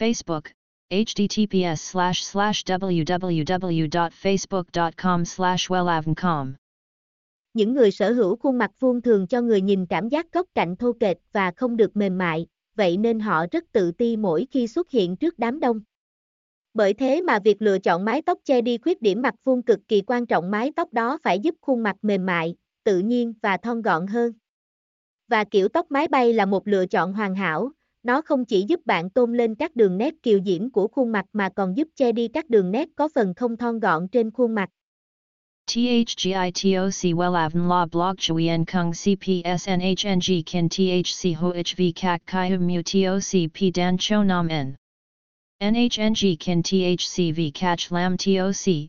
Facebook, https slash slash www.facebook.com slash wellavncom. Những người sở hữu khuôn mặt vuông thường cho người nhìn cảm giác góc cạnh thô kệch và không được mềm mại, vậy nên họ rất tự ti mỗi khi xuất hiện trước đám đông. Bởi thế mà việc lựa chọn mái tóc che đi khuyết điểm mặt vuông cực kỳ quan trọng mái tóc đó phải giúp khuôn mặt mềm mại, tự nhiên và thon gọn hơn. Và kiểu tóc mái bay là một lựa chọn hoàn hảo, nó không chỉ giúp bạn tôn lên các đường nét kiều diễm của khuôn mặt mà còn giúp che đi các đường nét có phần không thon gọn trên khuôn mặt. THGITOC WELAVN La Blog Chuyen Kung CPSNHNG Kin THC HOHV Kak Kai Mu TOC P Dan Cho Nam N NHNG Kin THCV Catch Lam TOC